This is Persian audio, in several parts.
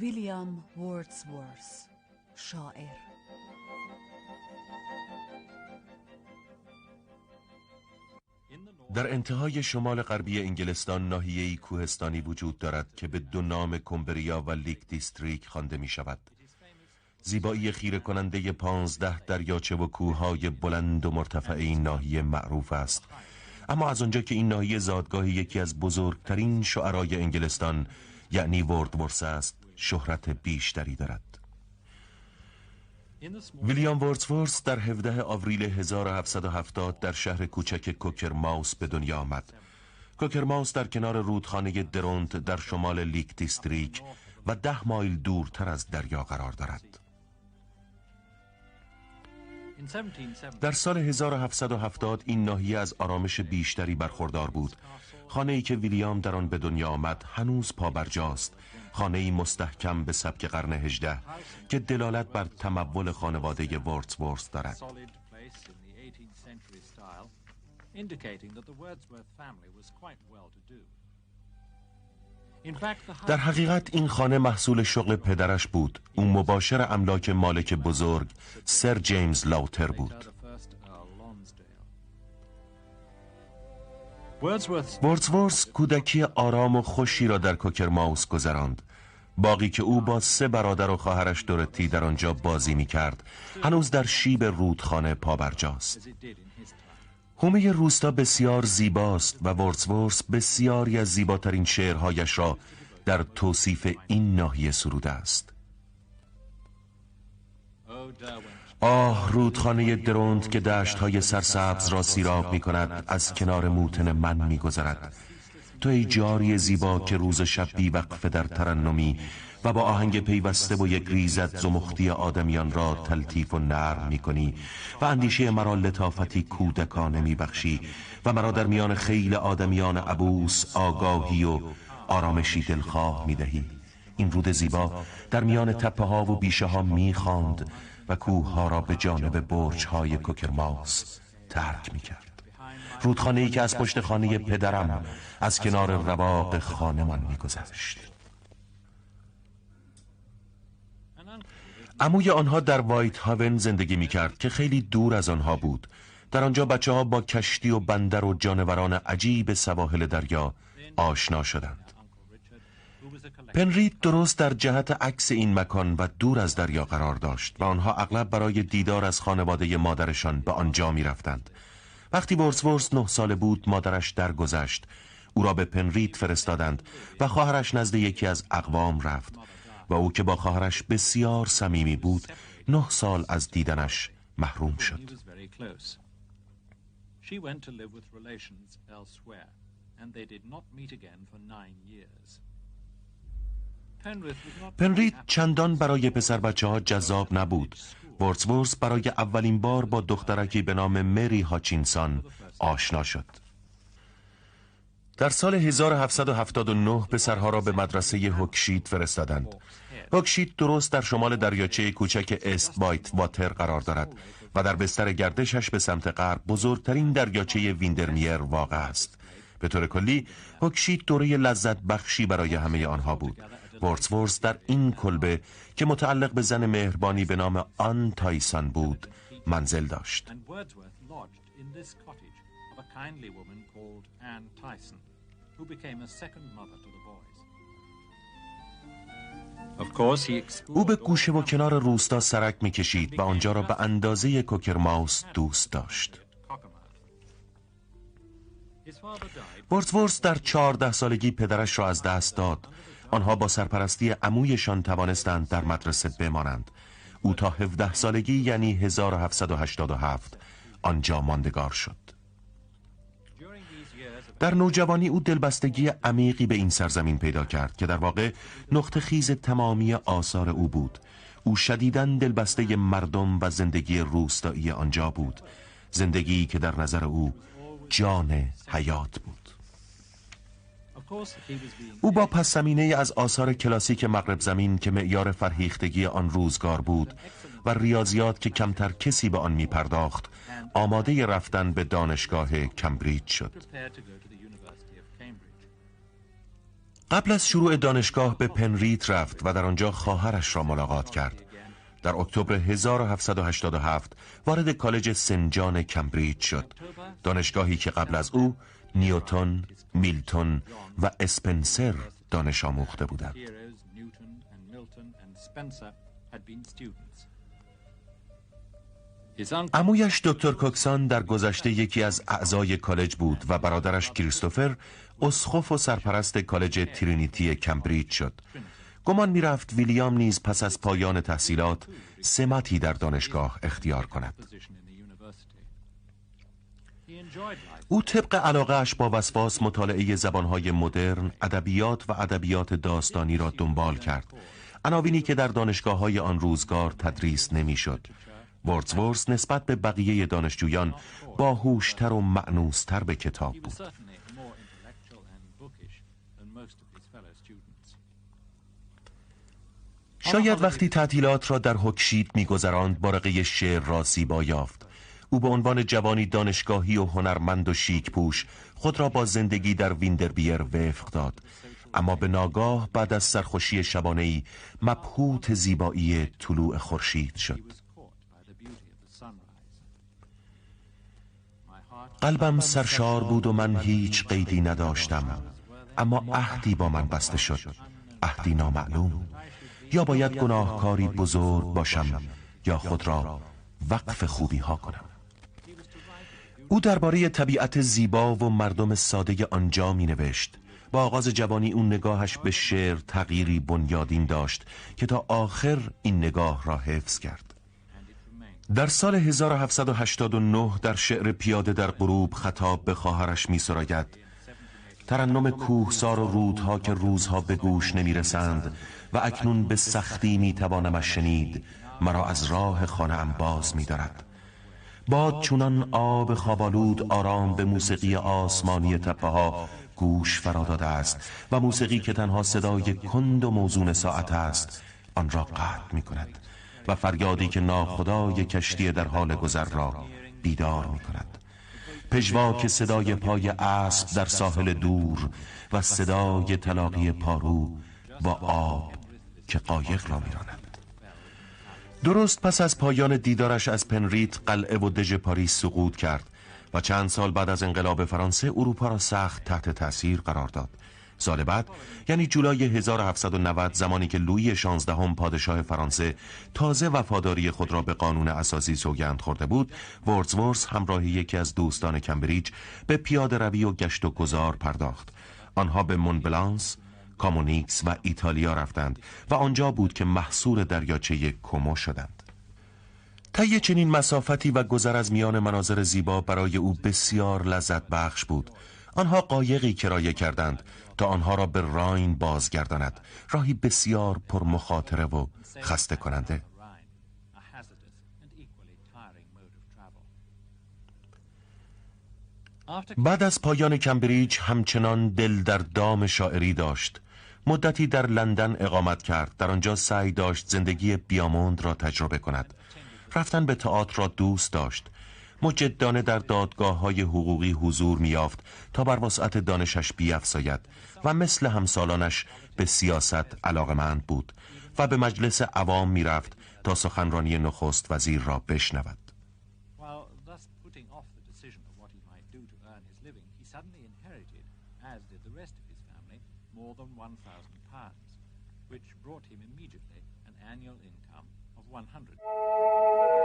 ویلیام وردزورث شاعر. در انتهای شمال غربی انگلستان ناحیه‌ای کوهستانی وجود دارد که به دو نام کمبریا و لیک دیستریک خوانده می شود. زیبایی خیره کننده پانزده دریاچه و کوههای بلند و مرتفع این ناحیه معروف است. اما از آنجا که این ناحیه زادگاه یکی از بزرگترین شعرای انگلستان یعنی وردزورث است. شهرت بیشتری دارد ویلیام وردزورث در 17 آوریل 1770 در شهر کوچک کوکر ماوس به دنیا آمد. کوکر ماوس در کنار رودخانه درونت در شمال لیک دیستریکت و ده مایل دورتر از دریا قرار دارد. در سال 1770 این ناحیه از آرامش بیشتری برخوردار بود. خانه ای که ویلیام در آن به دنیا آمد هنوز پابرجاست خانه مستحکم به سبک قرن هجده که دلالت بر تمول خانواده ورتسورث دارد. در حقیقت این خانه محصول شغل پدرش بود. او مباشر املاک مالک بزرگ سر جیمز لاوتر بود. ورتسورث کودکی آرام و خوشی را در کوکر ماوس گذراند. باقی که او با سه برادر و خواهرش دورتی در آنجا بازی می کرد هنوز در شیب رودخانه پابرجاست هومه روستا بسیار زیباست و ورسورس بسیاری از زیباترین شعرهایش را در توصیف این ناحیه سروده است. آه رودخانه دروند که دشت های سرسبز را سیراب می کند از کنار موتن من می گذرد تو ای جاری زیبا که روز شب بی وقفه در ترنمی و با آهنگ پیوسته و یک ریزت زمختی آدمیان را تلطیف و نرم می کنی و اندیشه مرا لطافتی کودکانه می بخشی و مرا در میان خیل آدمیان عبوس آگاهی و آرامشی دلخواه می دهی این رود زیبا در میان تپه ها و بیشه ها می خاند و کوه ها را به جانب برج های کوکرماس ترک می کرد رودخانه ای که از پشت خانه پدرم از کنار رواق خانمان میگذشت. عموی آنها در وایت هاون زندگی می کرد که خیلی دور از آنها بود. در آنجا بچه ها با کشتی و بندر و جانوران عجیب سواحل دریا آشنا شدند. پنرید درست در جهت عکس این مکان و دور از دریا قرار داشت و آنها اغلب برای دیدار از خانواده مادرشان به آنجا می رفتند وقتی ورس نه ساله بود مادرش درگذشت. او را به پنریت فرستادند و خواهرش نزد یکی از اقوام رفت و او که با خواهرش بسیار صمیمی بود نه سال از دیدنش محروم شد. پنریت چندان برای پسر بچه ها جذاب نبود. ورسورس برای اولین بار با دخترکی به نام مری هاچینسان آشنا شد. در سال 1779 پسرها را به مدرسه هوکشیت فرستادند. هوکشیت درست در شمال دریاچه کوچک است بایت واتر قرار دارد و در بستر گردشش به سمت غرب بزرگترین دریاچه ویندرمیر واقع است. به طور کلی هوکشیت دوره لذت بخشی برای همه آنها بود. ورسورس در این کلبه که متعلق به زن مهربانی به نام آن تایسان بود منزل داشت. او به گوشه و کنار روستا سرک می کشید و آنجا را به اندازه کوکرماوس دوست داشت. ورتورس در چهارده سالگی پدرش را از دست داد. آنها با سرپرستی عمویشان توانستند در مدرسه بمانند. او تا 17 سالگی یعنی 1787 آنجا ماندگار شد. در نوجوانی او دلبستگی عمیقی به این سرزمین پیدا کرد که در واقع نقطه خیز تمامی آثار او بود. او شدیداً دلبسته مردم و زندگی روستایی آنجا بود. زندگی که در نظر او جان حیات بود. او با پس زمینه از آثار کلاسیک مغرب زمین که معیار فرهیختگی آن روزگار بود و ریاضیات که کمتر کسی به آن می پرداخت آماده رفتن به دانشگاه کمبریج شد. قبل از شروع دانشگاه به پنریت رفت و در آنجا خواهرش را ملاقات کرد. در اکتبر 1787 وارد کالج سنجان کمبریج شد. دانشگاهی که قبل از او نیوتون، میلتون و اسپنسر دانش آموخته بودند. امویش دکتر کوکسان در گذشته یکی از اعضای کالج بود و برادرش کریستوفر اسخف و سرپرست کالج ترینیتی کمبریج شد. گمان می رفت ویلیام نیز پس از پایان تحصیلات سمتی در دانشگاه اختیار کند. او طبق علاقهش با وسواس مطالعه زبانهای مدرن، ادبیات و ادبیات داستانی را دنبال کرد. عناوینی که در دانشگاه های آن روزگار تدریس نمی‌شد. ورزورس نسبت به بقیه دانشجویان باهوشتر و معنوستر به کتاب بود. شاید وقتی تعطیلات را در هکشید میگذراند بارقه شعر را زیبا یافت. او به عنوان جوانی دانشگاهی و هنرمند و شیک پوش خود را با زندگی در ویندربیر وفق داد. اما به ناگاه بعد از سرخوشی شبانهی مبهوت زیبایی طلوع خورشید شد. قلبم سرشار بود و من هیچ قیدی نداشتم اما عهدی با من بسته شد. عهدی نامعلوم. یا باید گناهکاری بزرگ باشم یا خود را وقف خوبی ها کنم. او درباره طبیعت زیبا و مردم ساده آنجا می نوشت با آغاز جوانی اون نگاهش به شعر تغییری بنیادین داشت که تا آخر این نگاه را حفظ کرد. در سال 1789 در شعر پیاده در غروب خطاب به خواهرش می سراید ترنم کوهسار و رودها که روزها به گوش نمی رسند و اکنون به سختی می توانمش شنید مرا از راه خانه باز می دارد باد چونان آب خوابالود آرام به موسیقی آسمانی تپه ها گوش فرا داده است و موسیقی که تنها صدای کند و موزون ساعت است آن را قطع می کند و فریادی که ناخدای کشتی در حال گذر را بیدار می کند پژواک صدای پای اسب در ساحل دور و صدای تلاقی پارو با آب که قایق را میراند. درست پس از پایان دیدارش از پنریت قلعه و دژ پاریس سقوط کرد و چند سال بعد از انقلاب فرانسه اروپا را سخت تحت تاثیر قرار داد. سال بعد یعنی جولای 1790 زمانی که لویی شانزدهم پادشاه فرانسه تازه وفاداری خود را به قانون اساسی سوگند خورده بود وردزورث همراه یکی از دوستان کمبریج به پیاده روی و گشت و گذار پرداخت. آنها به مونبلانس کامونیکس و ایتالیا رفتند و آنجا بود که مسحور دریاچه کومو شدند. طی چنین مسافتی و گذر از میان مناظر زیبا برای او بسیار لذت بخش بود. آنها قایقی کرایه کردند تا آنها را به راین بازگرداند راهی بسیار پر مخاطره و خسته کننده بعد از پایان کمبریج همچنان دل در دام شاعری داشت. مدتی در لندن اقامت کرد. در آنجا سعی داشت زندگی بیاموند را تجربه کند. رفتن به تئاتر را دوست داشت. مجدانه در دادگاه های حقوقی حضور میافت تا بر وسعت دانشش بیافزاید و مثل همسالانش به سیاست علاقمند بود و به مجلس عوام می‌رفت تا سخنرانی نخست وزیر را بشنود. Annual income of 100.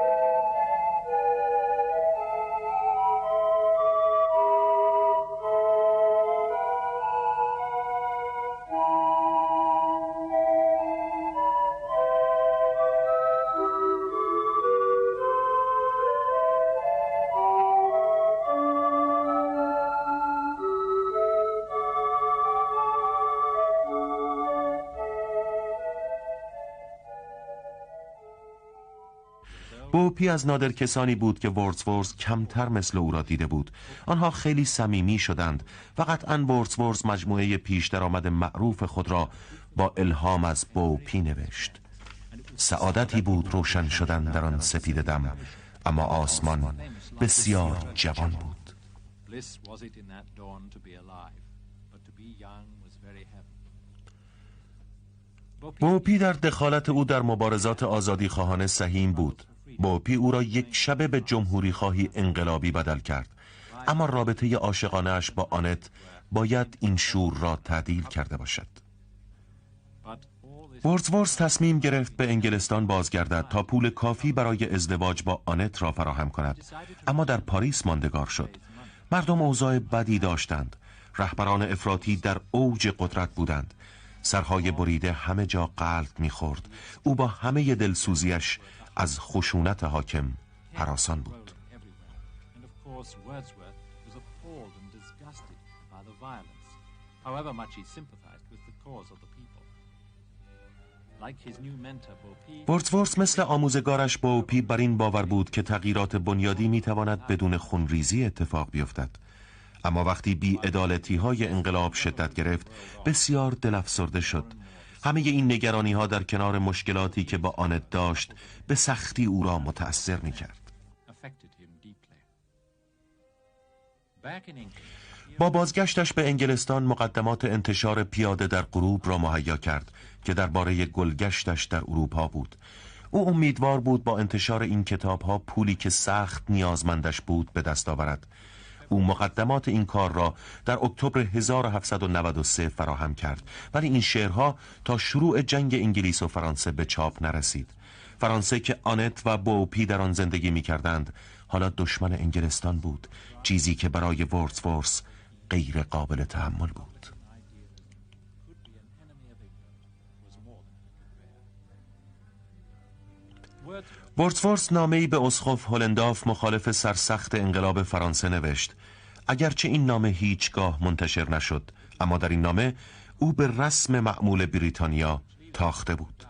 بوپی از نادر کسانی بود که ورزورز کمتر مثل او را دیده بود. آنها خیلی صمیمی شدند. و قطعا ورزورز مجموعه پیش درآمد معروف خود را با الهام از بوپی نوشت. سعادتی بود روشن شدن در آن سپید دم اما آسمان بسیار جوان بود. بوپی در دخالت او در مبارزات آزادی خواهان سهیم بود. بوپی او را یک شبه به جمهوری خواهی انقلابی بدل کرد. اما رابطه عاشقانه با آنت باید این شور را تعدیل کرده باشد. ورزورس تصمیم گرفت به انگلستان بازگردد تا پول کافی برای ازدواج با آنت را فراهم کند. اما در پاریس ماندگار شد. مردم اوضاع بدی داشتند. رهبران افراطی در اوج قدرت بودند. سرهای بریده همه جا قلب می‌خورد. او با همه دلسوزیش از خشونت حاکم حراسان بود. ورزورس مثل آموزگارش بوپی بر این باور بود که تغییرات بنیادی می‌تواند بدون خونریزی اتفاق بیفتد. اما وقتی بی ادالتی های انقلاب شدت گرفت بسیار دلفسرده شد. همه این نگرانی ها در کنار مشکلاتی که با آنت داشت به سختی او را متأثر می کرد با بازگشتش به انگلستان مقدمات انتشار پیاده در غروب را مهیا کرد که درباره گلگشتش در اروپا بود. او امیدوار بود با انتشار این کتاب ها پولی که سخت نیازمندش بود به دست آورد. او مقدمات این کار را در اکتبر 1793 فراهم کرد. ولی این شعرها تا شروع جنگ انگلیس و فرانسه به چاپ نرسید. فرانسه که آنت و بوپی در آن زندگی می کردند حالا دشمن انگلستان بود چیزی که برای ورس غیر قابل تحمل بود. ورسفورس نامه‌ای به اسخف هولنداف مخالف سرسخت انقلاب فرانسه نوشت. اگرچه این نامه هیچگاه منتشر نشد اما در این نامه او به رسم معمول بریتانیا تاخته بود.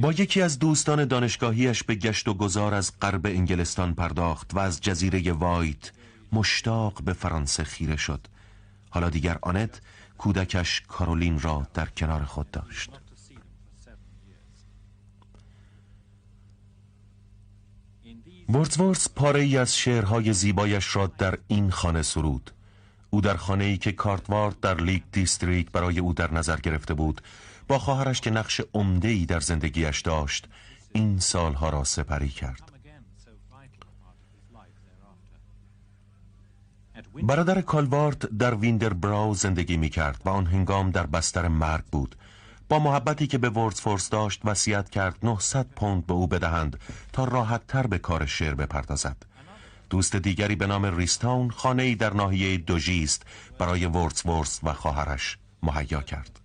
با یکی از دوستان دانشگاهیش به گشت و گذار از غرب انگلستان پرداخت و از جزیره وایت مشتاق به فرانسه خیره شد. حالا دیگر آنت کودکش کارولین را در کنار خود داشت. ورزورس پاره ای از شعرهای زیبایش را در این خانه سرود. او در خانه ای که کارتوارد در لیگ دیستریک برای او در نظر گرفته بود با خواهرش که نقش عمده ای در زندگیش داشت این سالها را سپری کرد. برادر کالوارد در ویندر براو زندگی می کرد و آن هنگام در بستر مرگ بود. محبتی که به فورس داشت وصیت کرد 900 پوند به او بدهند تا راحت تر به کار شعر بپردازد. دوست دیگری به نام ریستاون خانه ای در ناحیه دوژیست برای ورس و خواهرش مهیا کرد.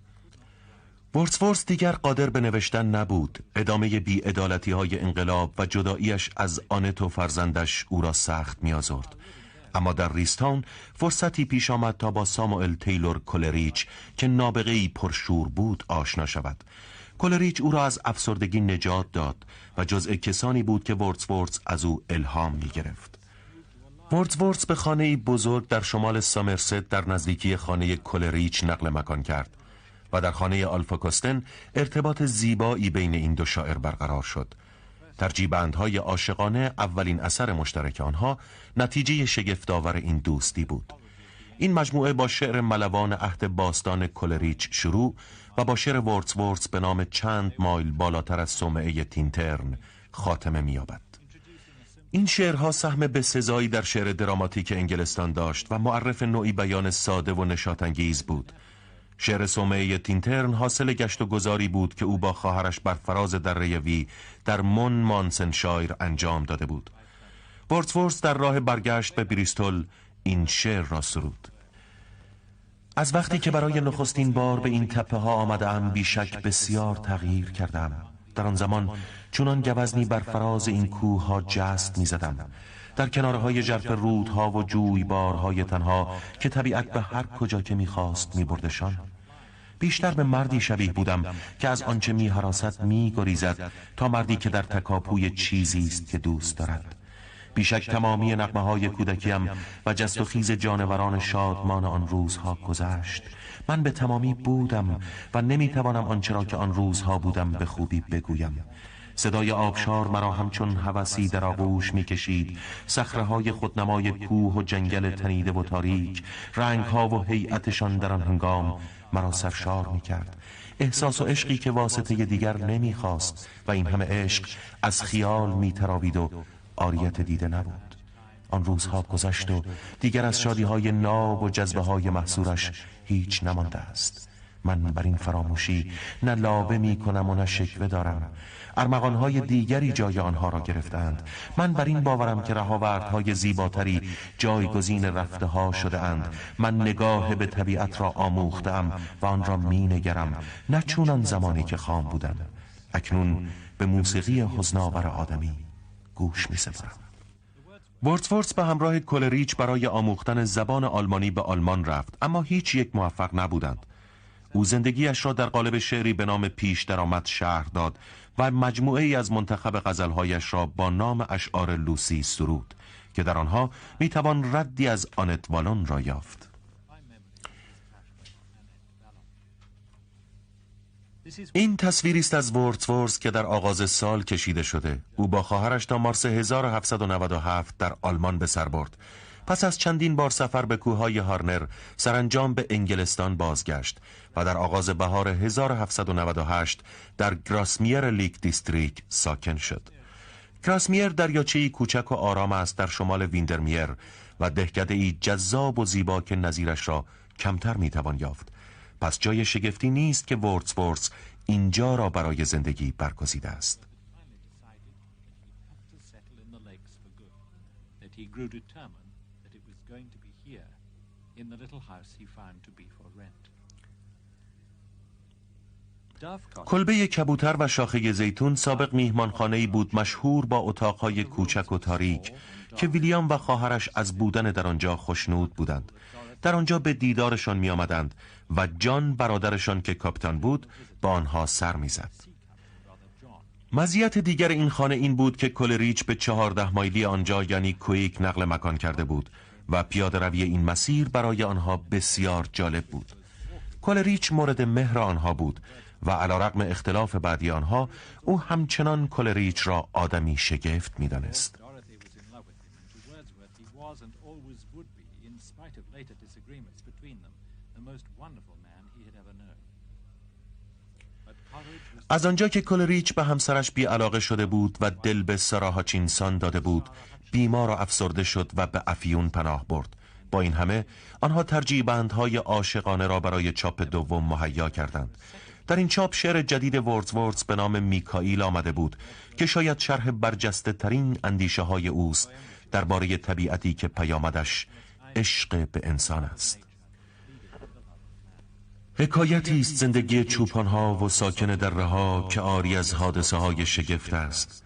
ورس دیگر قادر به نوشتن نبود. ادامه بی های انقلاب و جداییش از آنت و فرزندش او را سخت میازرد اما در ریستان فرصتی پیش آمد تا با ساموئل تیلور کلریچ که نابغه ای پرشور بود آشنا شود. کلریچ او را از افسردگی نجات داد و جزء کسانی بود که ورتسورتس از او الهام می گرفت ورتسورتس به خانه بزرگ در شمال سامرست در نزدیکی خانه کلریچ نقل مکان کرد و در خانه آلفا ارتباط زیبایی بین این دو شاعر برقرار شد. ترجیبندهای عاشقانه اولین اثر مشترک آنها نتیجه شگفتآور این دوستی بود. این مجموعه با شعر ملوان عهد باستان کلریچ شروع و با شعر ورتس به نام چند مایل بالاتر از سومعه تینترن خاتمه مییابد. این شعرها سهم به سزایی در شعر دراماتیک انگلستان داشت و معرف نوعی بیان ساده و نشاتانگیز بود. شعر سومه تینترن حاصل گشت و گذاری بود که او با خواهرش بر فراز دره وی در مون مانسنشایر انجام داده بود. ورتسورس در راه برگشت به بریستول این شعر را سرود. از وقتی که برای نخستین بار به این تپه ها آمدم بیشک بسیار تغییر کردم. در آن زمان چونان گوزنی بر فراز این کوه ها جست می زدم. در کنارهای جرف رودها و جویبارهای تنها که طبیعت به هر کجا که می‌خواست میبردشان بیشتر به مردی شبیه بودم که از آنچه می حراست می گریزد تا مردی که در تکاپوی چیزی است که دوست دارد. بیشک تمامی نقمه های کودکیم و جست و خیز جانوران شادمان آن روزها گذشت. من به تمامی بودم و نمی توانم آنچه را که آن روزها بودم به خوبی بگویم. صدای آبشار مرا همچون هوسی در آغوش می‌کشید. صخره های خودنمای کوه و جنگل تنیده و تاریک رنگ ها و هیئتشان در آن هنگام مرا سرشار می‌کرد. احساس و عشقی که واسطه دیگر نمی‌خواست و این همه عشق از خیال میتراوید و آریت دیده نبود. آن روزها گذشت و دیگر از شادی های ناب و جذبه های محصورش هیچ نمانده است. من بر این فراموشی نه لابه می کنم و نه شکوه دارم. ارمغانهای دیگری جای آنها را گرفتند. من بر این باورم که رهاوردهای زیباتری جایگزین رفته ها شده اند من نگاه به طبیعت را آموختم و آن را می نگرم نه چونان زمانی که خام بودم. اکنون به موسیقی حزناور آدمی گوش می سپرم ورتفورس به همراه کلریچ برای آموختن زبان آلمانی به آلمان رفت اما هیچ یک موفق نبودند. او زندگیش را در قالب شعری به نام پیش درآمد شهر داد و مجموعه ای از منتخب غزلهایش را با نام اشعار لوسی سرود که در آنها می‌توان ردی از آنت والون را یافت. این تصویری است از ورتسورس که در آغاز سال کشیده شده. او با خواهرش تا مارس 1797 در آلمان به سر برد. پس از چندین بار سفر به کوههای هارنر سرانجام به انگلستان بازگشت. و در آغاز بهار 1798 در گراسمیر لیک دیستریکت ساکن شد. گراسمیر دریاچه‌ای کوچک و آرام است در شمال ویندرمیر و دهکده ای جذاب و زیبا که نظیرش را کمتر می‌توان یافت. پس جای شگفتی نیست که وردزورث اینجا را برای زندگی برگزیده است. کلبه کبوتر و شاخه زیتون سابق میهمانخانه بود مشهور با اتاقهای کوچک و تاریک که ویلیام و خواهرش از بودن در آنجا خوشنود بودند در آنجا به دیدارشان می آمدند و جان برادرشان که کاپیتان بود با آنها سر می‌زد. مزیت دیگر این خانه این بود که کلریچ به چهارده مایلی آنجا یعنی کویک نقل مکان کرده بود و پیاده روی این مسیر برای آنها بسیار جالب بود کلریچ مورد مهر آنها بود و علا رقم اختلاف بعدی آنها او همچنان کلریچ را آدمی شگفت می دانست. از آنجا که کلریچ به همسرش بی علاقه شده بود و دل به سراهاچینسان داده بود بیمار و افسرده شد و به افیون پناه برد با این همه آنها ترجیح بندهای عاشقانه را برای چاپ دوم مهیا کردند در این چاپ شعر جدید وردزوردز به نام میکائیل آمده بود که شاید شرح برجسته ترین اندیشه های اوست درباره طبیعتی که پیامدش عشق به انسان است. حکایتی است زندگی چوپان ها و ساکن دره ها که آری از حادثه های شگفت است.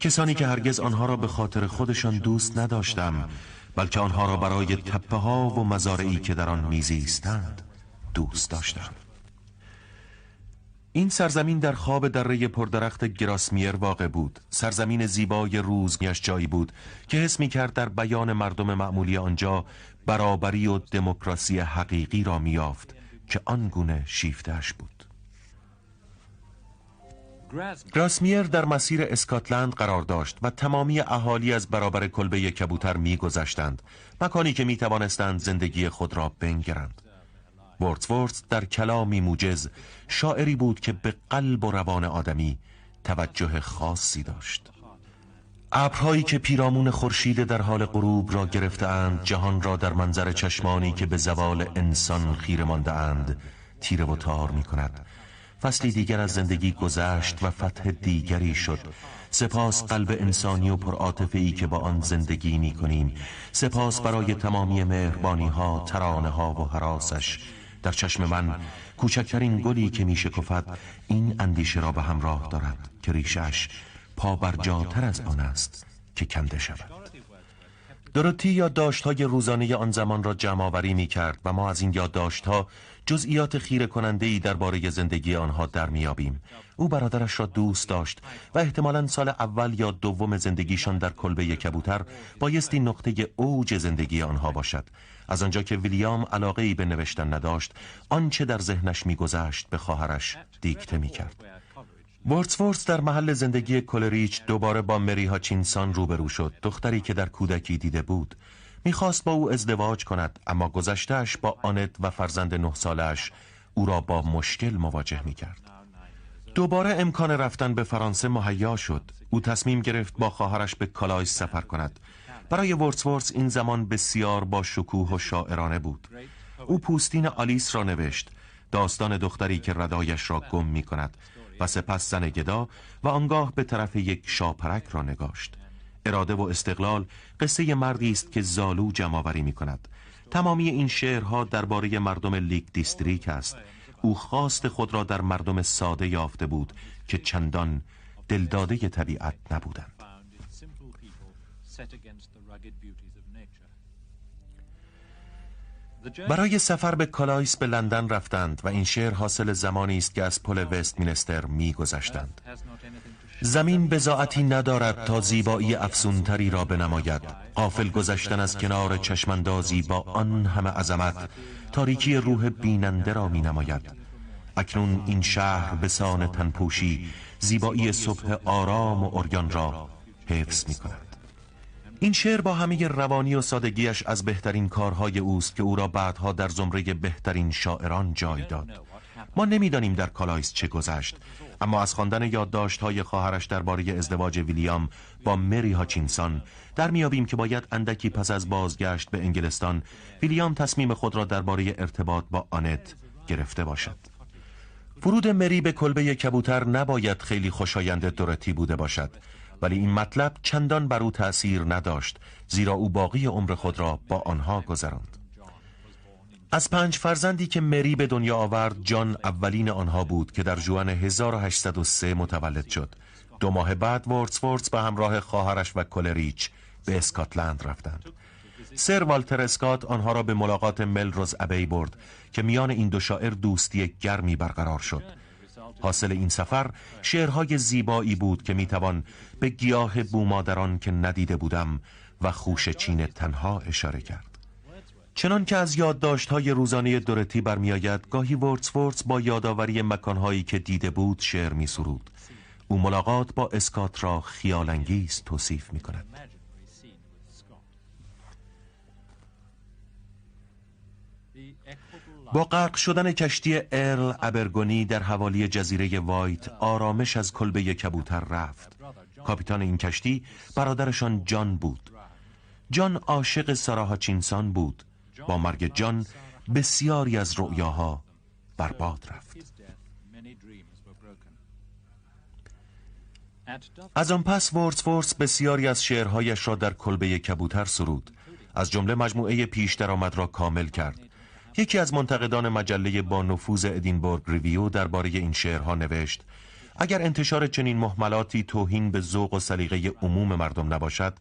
کسانی که هرگز آنها را به خاطر خودشان دوست نداشتم بلکه آنها را برای تپه ها و مزارعی که در آن میزیستند دوست داشتم. این سرزمین در خواب دره پردرخت گراسمیر واقع بود. سرزمین زیبای روزگیش جایی بود که حس می کرد در بیان مردم معمولی آنجا برابری و دموکراسی حقیقی را میافت که آنگونه شیفتش بود. گراسمیر در مسیر اسکاتلند قرار داشت و تمامی اهالی از برابر کلبه کبوتر میگذشتند مکانی که می توانستند زندگی خود را بنگرند. ورتسورت در کلامی موجز شاعری بود که به قلب و روان آدمی توجه خاصی داشت. ابرهایی که پیرامون خورشید در حال غروب را گرفتهاند جهان را در منظر چشمانی که به زوال انسان خیره مانده اند تیره و تار می کند. فصلی دیگر از زندگی گذشت و فتح دیگری شد. سپاس قلب انسانی و پرعاطفه‌ای که با آن زندگی می کنیم. سپاس برای تمامی مهربانی ها ترانه ها و حراسش. در چشم من کوچکترین گلی که می شکفت این اندیشه را به همراه دارد که ریشش پا برجاتر از آن است که کنده شود. دروتی یادداشت‌های روزانه آن زمان را جمع آوری می کرد و ما از این یادداشت‌ها جزئیات خیره کننده ای درباره زندگی آنها در میابیم او برادرش را دوست داشت و احتمالا سال اول یا دوم زندگیشان در کلبه کبوتر بایستی نقطه اوج زندگی آنها باشد. از آنجا که ویلیام علاقه ای به نوشتن نداشت آنچه در ذهنش میگذشت به خواهرش دیکته می‌کرد. ورتسورس در محل زندگی کلریچ دوباره با مری هاچینسان روبرو شد. دختری که در کودکی دیده بود. می‌خواست با او ازدواج کند اما گذشتهش با آنت و فرزند نه سالش او را با مشکل مواجه می‌کرد. دوباره امکان رفتن به فرانسه مهیا شد. او تصمیم گرفت با خواهرش به کالایس سفر کند. برای وردزورث این زمان بسیار با شکوه و شاعرانه بود. او پوستین آلیس را نوشت داستان دختری که ردایش را گم می کند و سپس زن گدا و آنگاه به طرف یک شاپرک را نگاشت. اراده و استقلال قصه مردی است که زالو جمعآوری می کند تمامی این شعرها درباره مردم لیک دیستریکت است. او خواست خود را در مردم ساده یافته بود که چندان دلداده طبیعت نبودند. برای سفر به کالایس به لندن رفتند و این شعر حاصل زمانی است که از پل وستمینستر میگذشتند. زمین بزاعتی ندارد تا زیبایی افسونتری را بنماید. قافل گذشتن از کنار چشمندازی با آن همه عظمت تاریکی روح بیننده را می نماید اکنون این شهر به سان تنپوشی زیبایی صبح آرام و اوریان را حفظ می کند این شعر با همه روانی و سادگیش از بهترین کارهای اوست که او را بعدها در زمره بهترین شاعران جای داد. ما نمی‌دانیم در کالایس چه گذشت اما از خواندن یادداشت‌های خواهرش درباره ازدواج ویلیام با مری هاچینسان درمی‌یابیم که باید اندکی پس از بازگشت به انگلستان ویلیام تصمیم خود را درباره ارتباط با آنت گرفته باشد. فرود مری به کلبه کبوتر نباید خیلی خوشایند دورتی بوده باشد. ولی این مطلب چندان بر او تأثیر نداشت زیرا او باقی عمر خود را با آنها گذراند. از پنج فرزندی که مری به دنیا آورد جان اولین آنها بود که در جوان 1803 متولد شد. دو ماه بعد ورتسورتس به همراه خواهرش و کلریچ به اسکاتلند رفتند. سر والتر اسکات آنها را به ملاقات ملروز ابی برد که میان این دو شاعر دوستی گرمی برقرار شد. حاصل این سفر شعرهای زیبایی بود که می‌توان به گیاه بومادران که ندیده بودم و خوش چین تنها اشاره کرد چنان که از یادداشت‌های روزانه دورتی برمیآید گاهی ورتسورتس با یادآوری مکانهایی که دیده بود شعر می سرود. او ملاقات با اسکات را خیالانگیز توصیف می کند. با غرق شدن کشتی ارل ابرگونی در حوالی جزیره وایت آرامش از کلبه کبوتر رفت. کاپیتان این کشتی برادرشان جان بود. جان عاشق سارا چینسان بود. با مرگ جان بسیاری از رؤیاها برباد رفت. از آن پس بسیاری از شعرهایش را در کلبه کبوتر سرود. از جمله مجموعه پیش درآمد را کامل کرد. یکی از منتقدان مجله با نفوذ ادینبورگ ریویو درباره این شعرها نوشت اگر انتشار چنین محملاتی توهین به ذوق و سلیقه عموم مردم نباشد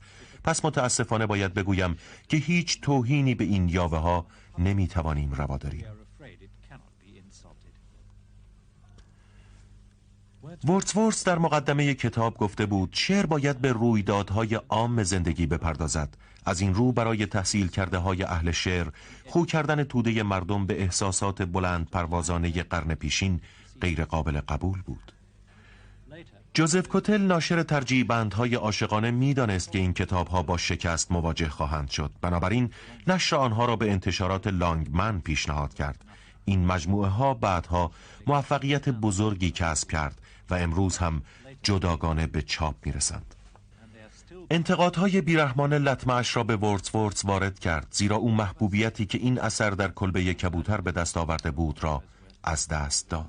پس متاسفانه باید بگویم که هیچ توهینی به این یاوه ها نمی توانیم روا داریم. ورتسورس در مقدمه کتاب گفته بود شعر باید به رویدادهای عام زندگی بپردازد. از این رو برای تحصیل کرده های اهل شعر خو کردن توده مردم به احساسات بلند پروازانه قرن پیشین غیر قابل قبول بود. جوزف کوتل ناشر ترجیح بندهای عاشقانه می‌دانست که این کتاب ها با شکست مواجه خواهند شد. بنابراین نشر آنها را به انتشارات لانگمن پیشنهاد کرد. این مجموعه ها بعدها موفقیت بزرگی کسب کرد و امروز هم جداگانه به چاپ می‌رسند. انتقادهای بیرحمان لطمعش را به ورتس وارد کرد زیرا او محبوبیتی که این اثر در کلبه کبوتر به دست آورده بود را از دست داد.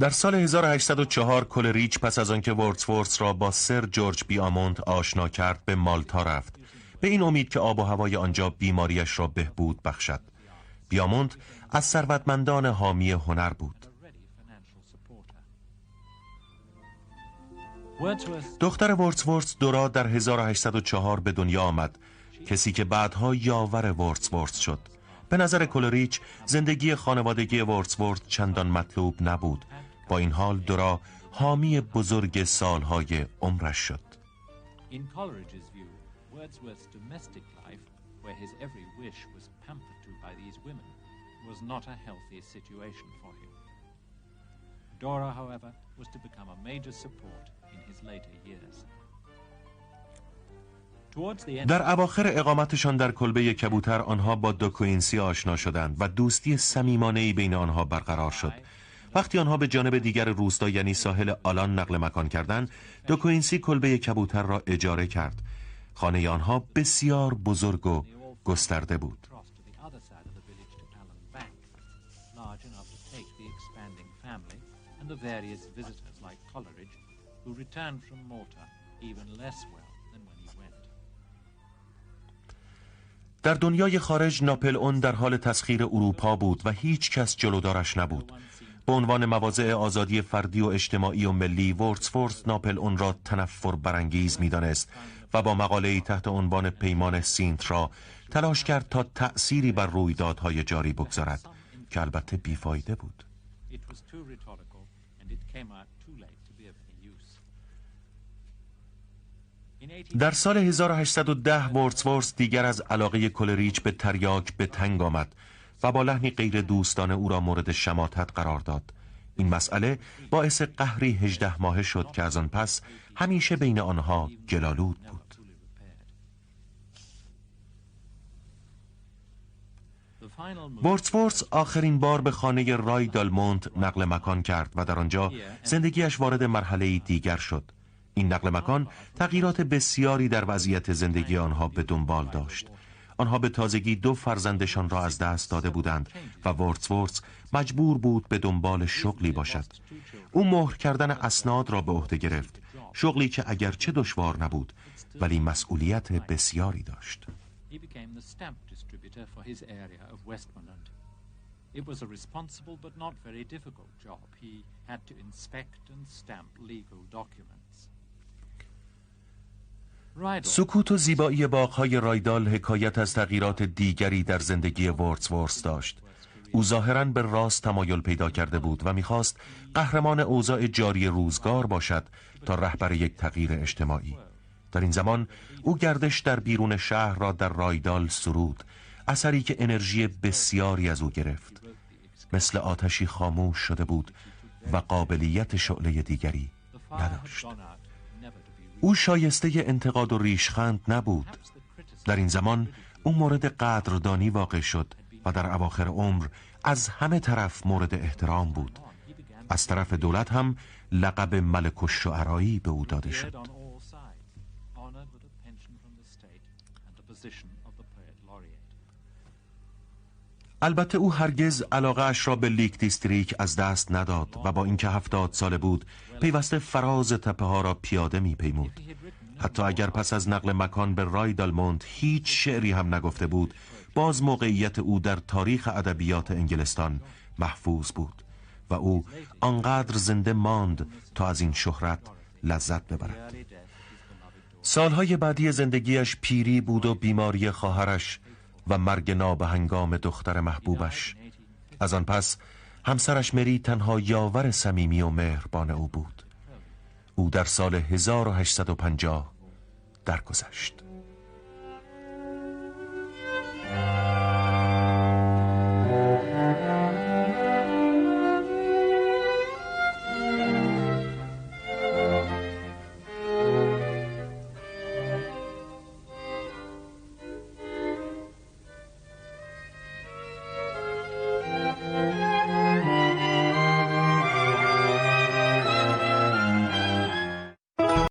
در سال 1804 کلریچ پس از آنکه ورتسورس را با سر جورج بیامونت آشنا کرد به مالتا رفت. به این امید که آب و هوای آنجا بیماریش را بهبود بخشد. بیامونت از ثروتمندان حامی هنر بود. دختر ورتسورس دورا در 1804 به دنیا آمد. کسی که بعدها یاور ورتسورس شد. به نظر کلریچ زندگی خانوادگی ورتسورت چندان مطلوب نبود. با این حال دورا حامی بزرگ سالهای عمرش شد. Dora, however, was to become a major support در اواخر اقامتشان در کلبه کبوتر آنها با دوکوینسی آشنا شدند و دوستی صمیمانه بین آنها برقرار شد. وقتی آنها به جانب دیگر روستا یعنی ساحل آلان نقل مکان کردند دوکوینسی کلبه کبوتر را اجاره کرد. خانه آنها بسیار بزرگ و گسترده بود. در دنیای خارج ناپل اون در حال تسخیر اروپا بود و هیچ کس جلودارش نبود. به عنوان مواضع آزادی فردی و اجتماعی و ملی ورتسفورت ناپل اون را تنفر برانگیز می‌دانست و با مقاله تحت عنوان پیمان سینت را تلاش کرد تا تأثیری بر رویدادهای جاری بگذارد که البته بیفایده بود. در سال 1810 ورتسورس دیگر از علاقه کلریچ به تریاک به تنگ آمد و با لحنی غیر دوستانه او را مورد شماتت قرار داد. این مسئله باعث قهری هجده ماهه شد که از آن پس همیشه بین آنها گلالود بود. ورتسورس آخرین بار به خانه رای دالمونت نقل مکان کرد و در آنجا زندگیش وارد مرحله دیگر شد. این نقل مکان تغییرات بسیاری در وضعیت زندگی آنها به دنبال داشت آنها به تازگی دو فرزندشان را از دست داده بودند و ورتسورس مجبور بود به دنبال شغلی باشد او مهر کردن اسناد را به عهده گرفت شغلی که اگرچه دشوار نبود ولی مسئولیت بسیاری داشت It was a responsible but not very difficult job. He had to inspect and stamp legal documents. سکوت و زیبایی باغهای رایدال حکایت از تغییرات دیگری در زندگی ورتسورس داشت. او ظاهرا به راست تمایل پیدا کرده بود و می‌خواست قهرمان اوضاع جاری روزگار باشد تا رهبر یک تغییر اجتماعی. در این زمان او گردش در بیرون شهر را در رایدال سرود اثری که انرژی بسیاری از او گرفت. مثل آتشی خاموش شده بود و قابلیت شعله دیگری نداشت. او شایسته انتقاد و ریشخند نبود. در این زمان او مورد قدردانی واقع شد و در اواخر عمر از همه طرف مورد احترام بود. از طرف دولت هم لقب ملک الشعرایی به او داده شد. البته او هرگز علاقه اش را به لیک دیستریکت از دست نداد و با اینکه هفتاد ساله بود پیوسته فراز تپه ها را پیاده می پیمود حتی اگر پس از نقل مکان به رایدال مونت هیچ شعری هم نگفته بود باز موقعیت او در تاریخ ادبیات انگلستان محفوظ بود و او آنقدر زنده ماند تا از این شهرت لذت ببرد. سالهای بعدی زندگیش پیری بود و بیماری خواهرش و مرگ نابهنگام دختر محبوبش. از آن پس همسرش مری تنها یاور صمیمی و مهربان او بود. او در سال 1850 درگذشت.